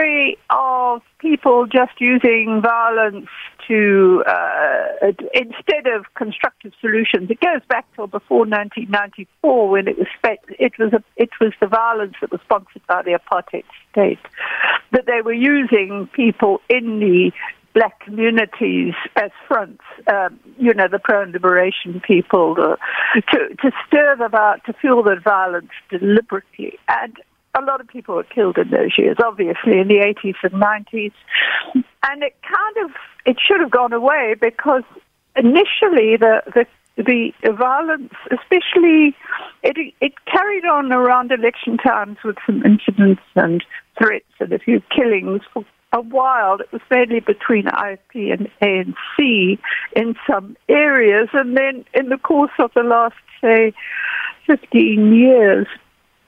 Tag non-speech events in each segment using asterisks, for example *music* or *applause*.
history of people just using violence to uh, instead of constructive solutions. It goes back till before 1994 when it was it was a, it was the violence that was sponsored by the apartheid state that they were using people in the black communities as fronts, um, you know, the pro-liberation people, to, to, to stir them out, to fuel the violence deliberately. And a lot of people were killed in those years, obviously, in the 80s and 90s. And it kind of, it should have gone away because initially the, the the violence, especially, it, it carried on around election times with some incidents and threats and a few killings for a while. It was mainly between IFP and ANC in some areas. And then in the course of the last, say, 15 years,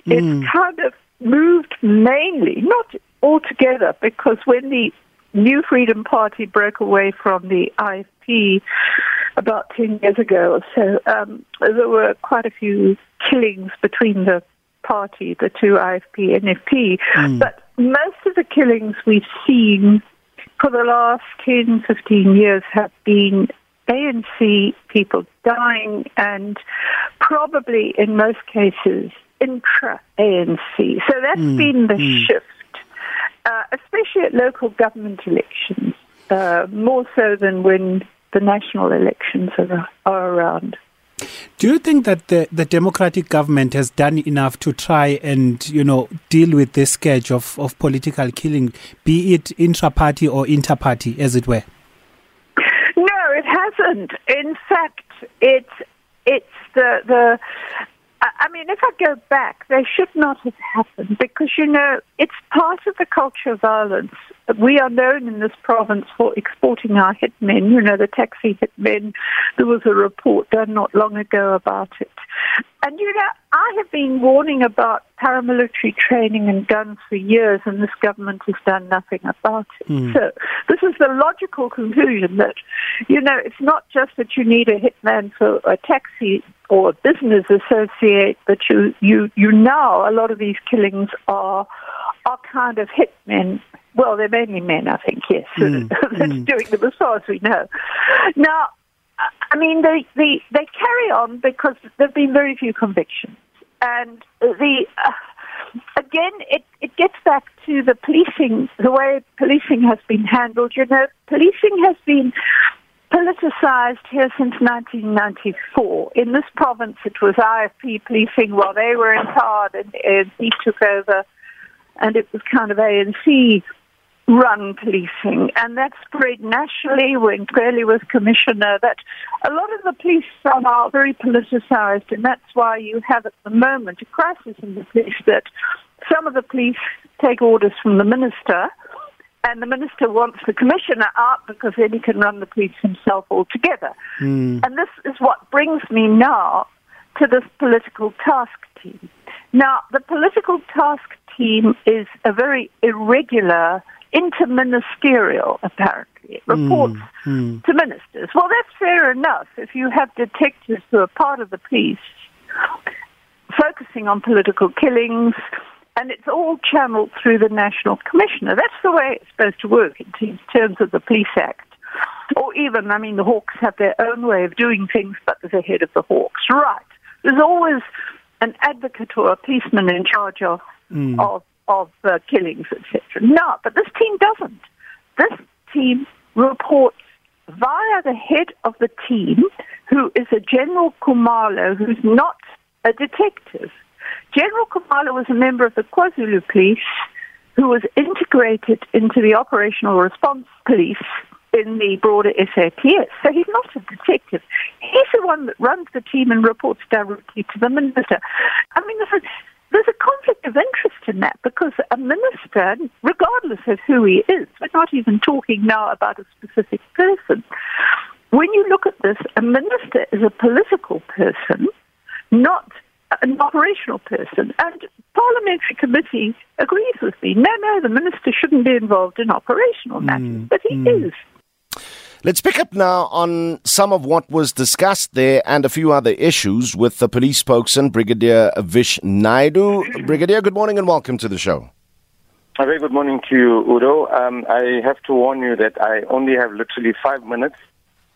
mm. it kind of moved mainly, not altogether, because when the New Freedom Party broke away from the IFP about 10 years ago or so, um, there were quite a few killings between the party, the two IFP, NFP. Mm. But most of the killings we've seen for the last 10, 15 years have been ANC people dying and probably in most cases intra ANC. So that's mm. been the mm. shift, uh, especially at local government elections, uh, more so than when the national elections are, are around. Do you think that the, the democratic government has done enough to try and, you know, deal with this scourge of, of political killing, be it intra-party or inter-party, as it were? No, it hasn't. In fact, it's it's the the I mean, if I go back, they should not have happened because, you know, it's part of the culture of violence. We are known in this province for exporting our hitmen, you know, the taxi hitmen. There was a report done not long ago about it. And, you know, I have been warning about paramilitary training and guns for years, and this government has done nothing about it. Mm. So, this is the logical conclusion that, you know, it's not just that you need a hitman for a taxi or a business associate, but you, you, you know, a lot of these killings are kind of hitmen well, they're mainly men, I think, yes, mm. *laughs* that's mm. doing them as far as we know. Now, I mean, they, they, they carry on because there have been very few convictions. And the, uh, again, it, it gets back to the policing, the way policing has been handled. You know, policing has been politicized here since 1994. In this province, it was IFP policing while they were in power, and he took over, and it was kind of ANC run policing, and that spread nationally when Cele was commissioner. That a lot of the police are now very politicized, and that's why you have at the moment a crisis in the police that some of the police take orders from the minister, and the minister wants the commissioner out because then he can run the police himself altogether. Mm. And this is what brings me now to this political task team. Now, the political task team is a very irregular interministerial, apparently. It reports mm, mm. to ministers. Well, that's fair enough if you have detectives who are part of the police focusing on political killings, and it's all channeled through the National Commissioner. That's the way it's supposed to work in terms of the Police Act. Or even, I mean, the Hawks have their own way of doing things, but there's a head of the Hawks. Right. There's always an advocate or a policeman in charge of, mm. of of uh, killings, etc. No, but this team doesn't. This team reports via the head of the team, who is a General Kumalo, who's not a detective. General Kumalo was a member of the KwaZulu Police who was integrated into the operational response police in the broader SAPS. So he's not a detective. He's the one that runs the team and reports directly to the minister. I mean, there's a conflict of interest in that because a minister, regardless of who he is, we're not even talking now about a specific person. When you look at this, a minister is a political person, not an operational person. And parliamentary committee agrees with me. No, no, the minister shouldn't be involved in operational matters, mm, but he mm. is. Let's pick up now on some of what was discussed there and a few other issues with the police spokesman, Brigadier Vish Naidu. Brigadier, good morning and welcome to the show. A very good morning to you, Udo. Um, I have to warn you that I only have literally five minutes,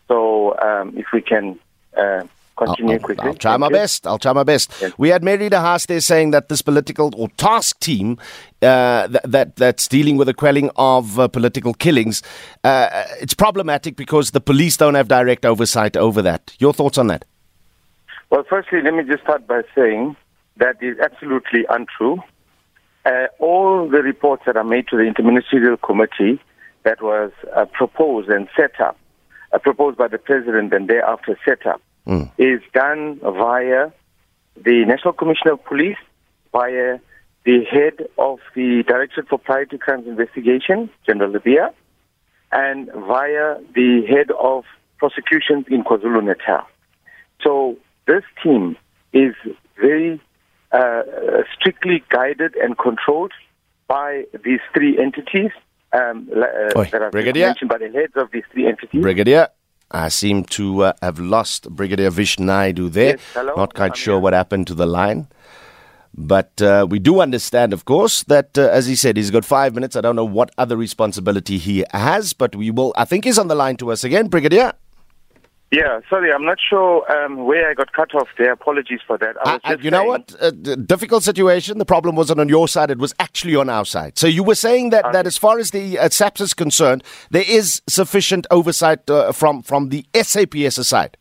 so um, if we can uh, continue I'll, quickly. I'll try Thank my you. best. I'll try my best. Yes. We had Mary de Haas there saying that this political or task team uh, that, that that's dealing with the quelling of uh, political killings, uh, it's problematic because the police don't have direct oversight over that. Your thoughts on that? Well, firstly, let me just start by saying that is absolutely untrue. Uh, all the reports that are made to the Interministerial Committee that was uh, proposed and set up, uh, proposed by the President and thereafter set up, is done via the National Commissioner of Police, via the head of the Directorate for Priority Crimes Investigation, General Lebeya, and via the head of prosecutions in KwaZulu Natal. So this team is very uh, strictly guided and controlled by these three entities um, uh, Oi, that I've Brigadier. mentioned by the heads of these three entities. Brigadier, I seem to uh, have lost Brigadier Vish Naidu there. Yes, hello, Not quite I'm sure here. what happened to the line. But uh, we do understand, of course, that uh, as he said, he's got five minutes. I don't know what other responsibility he has, but we will. I think he's on the line to us again, Brigadier. Yeah, sorry, I'm not sure um, where I got cut off there. Apologies for that. I I, was I, just you know what? Uh, difficult situation. The problem wasn't on your side; it was actually on our side. So you were saying that, that as far as the uh, SAPS is concerned, there is sufficient oversight uh, from from the SAPS side.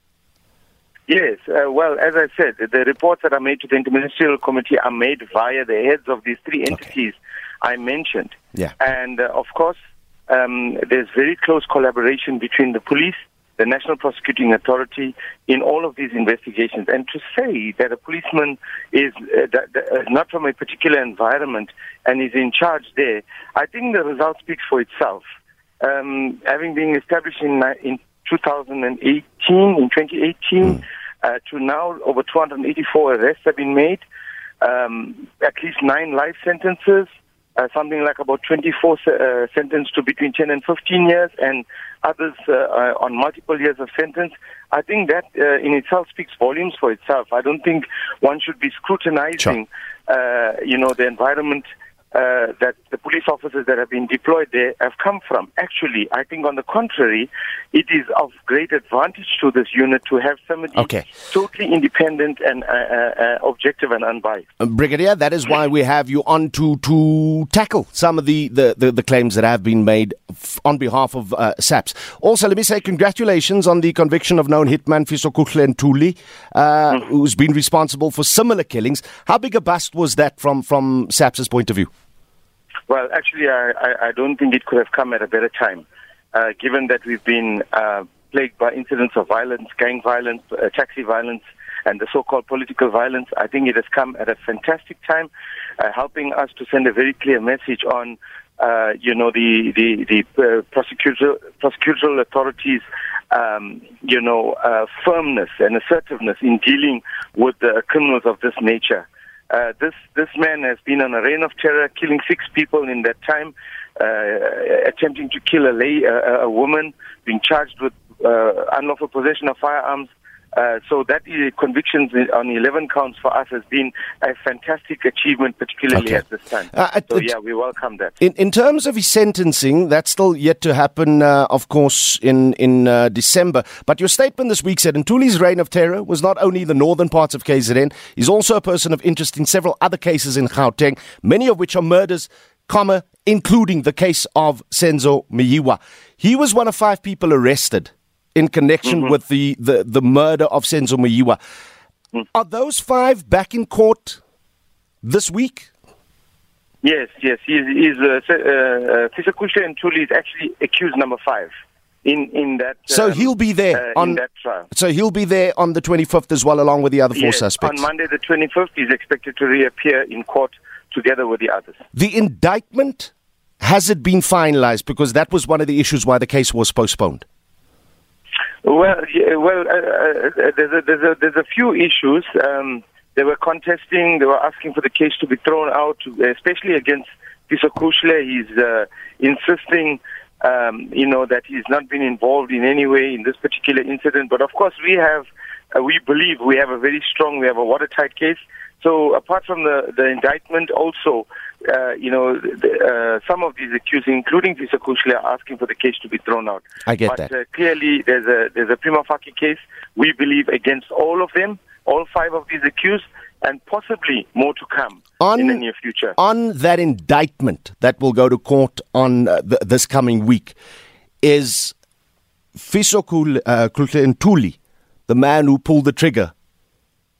Yes, uh, well, as I said, the reports that are made to the Interministerial Committee are made via the heads of these three entities I mentioned. Yeah. And uh, of course, um, there's very close collaboration between the police, the National Prosecuting Authority in all of these investigations. And to say that a policeman is uh, that, that, uh, not from a particular environment and is in charge there, I think the result speaks for itself. Um, having been established in, in 2018, in 2018, uh, to now over 284 arrests have been made, um, at least nine life sentences, uh, something like about 24 se- uh, sentenced to between 10 and 15 years, and others uh, uh, on multiple years of sentence. I think that uh, in itself speaks volumes for itself. I don't think one should be scrutinizing, uh, you know, the environment uh, that the police officers that have been deployed there have come from. Actually, I think on the contrary, it is of great advantage to this unit to have somebody Okay. totally independent and uh, uh, uh, objective and unbiased. Uh, Brigadier, that is why we have you on to, to tackle some of the, the, the, the claims that have been made f- on behalf of uh, SAPS. Also, let me say congratulations on the conviction of known hitman Fisokuhle Ntuli, uh, who's been responsible for similar killings. How big a bust was that from, from SAPS's point of view? Well, actually, I, I, I don't think it could have come at a better time, uh, given that we've been uh, plagued by incidents of violence, gang violence, uh, taxi violence, and the so-called political violence. I think it has come at a fantastic time, uh, helping us to send a very clear message on, uh, you know, the the the uh, prosecutor, prosecutorial authorities. Um, you know, uh, firmness and assertiveness in dealing with criminals of this nature. Uh, this this man has been on a reign of terror, killing six people in that time, uh, attempting to kill a, lay, uh, a woman, being charged with uh, unlawful possession of firearms. Uh, so that is convictions on 11 counts for us has been a fantastic achievement, particularly Okay. at this time. Uh, it- so yeah, we welcome that. In, in terms of his sentencing, that's still yet to happen, uh, of course, in, in uh, December. But your statement this week said Ntuli's reign of terror was not only the northern parts of KZN, he's also a person of interest in several other cases in Gauteng, many of which are murders, comma, including the case of Senzo Meyiwa. He was one of five people arrested in connection with the, the, the murder of Senzo Meyiwa. Are those five back in court this week? Yes, yes. He's, he's uh, uh, uh, Fisokuhle Ntuli is actually accused number five in, in that. So um, he'll be there uh, on in that trial. So he'll be there on the 25th as well, along with the other four Yes, suspects. On Monday, the 25th, he's expected to reappear in court together with the others. the indictment has it been finalized? Because that was one of the issues why the case was postponed. Well, yeah, well, uh, uh, there's a, there's a there's a few issues. Um, they were contesting. They were asking for the case to be thrown out, especially against Fisokuhle. He's uh, insisting, um, you know, that he's not been involved in any way in this particular incident. But of course, we have, uh, we believe we have a very strong, we have a watertight case. So apart from the, the indictment, also uh, you know, the, uh, some of these accused, including Fisokuhle, are asking for the case to be thrown out. I get but, that. Uh, clearly, there's a there's a prima facie case. We believe against all of them, all five of these accused, and possibly more to come On- in the near future. On that indictment that will go to court on uh, th- this coming week, is Fiso Kul- uh, Ntuli, the man who pulled the trigger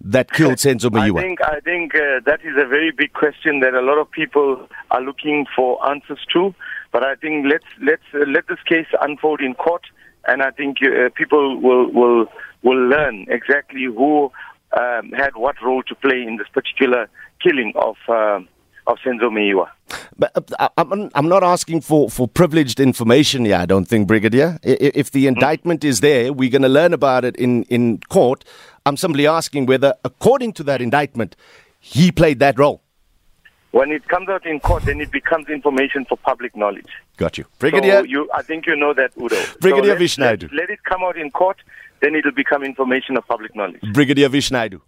that killed Senzo I Meyiwa. think I think uh, that is a very big question that a lot of people are looking for answers to. But I think let's let's uh, let this case unfold in court, and I think uh, people will will will learn exactly who um, had what role to play in this particular killing of um of Senzo Meyiwa. But uh, I'm, I'm not asking for, for privileged information here, I don't think, Brigadier. If the indictment is there, we're going to learn about it in, in court. I'm simply asking whether, according to that indictment, he played that role. When it comes out in court, then it becomes information for public knowledge. Got you. Brigadier, So you, I think you know that, Udo. Brigadier so let- Vishnaidu. Let, let it come out in court, then it will become information of public knowledge. Brigadier Vishnaidu.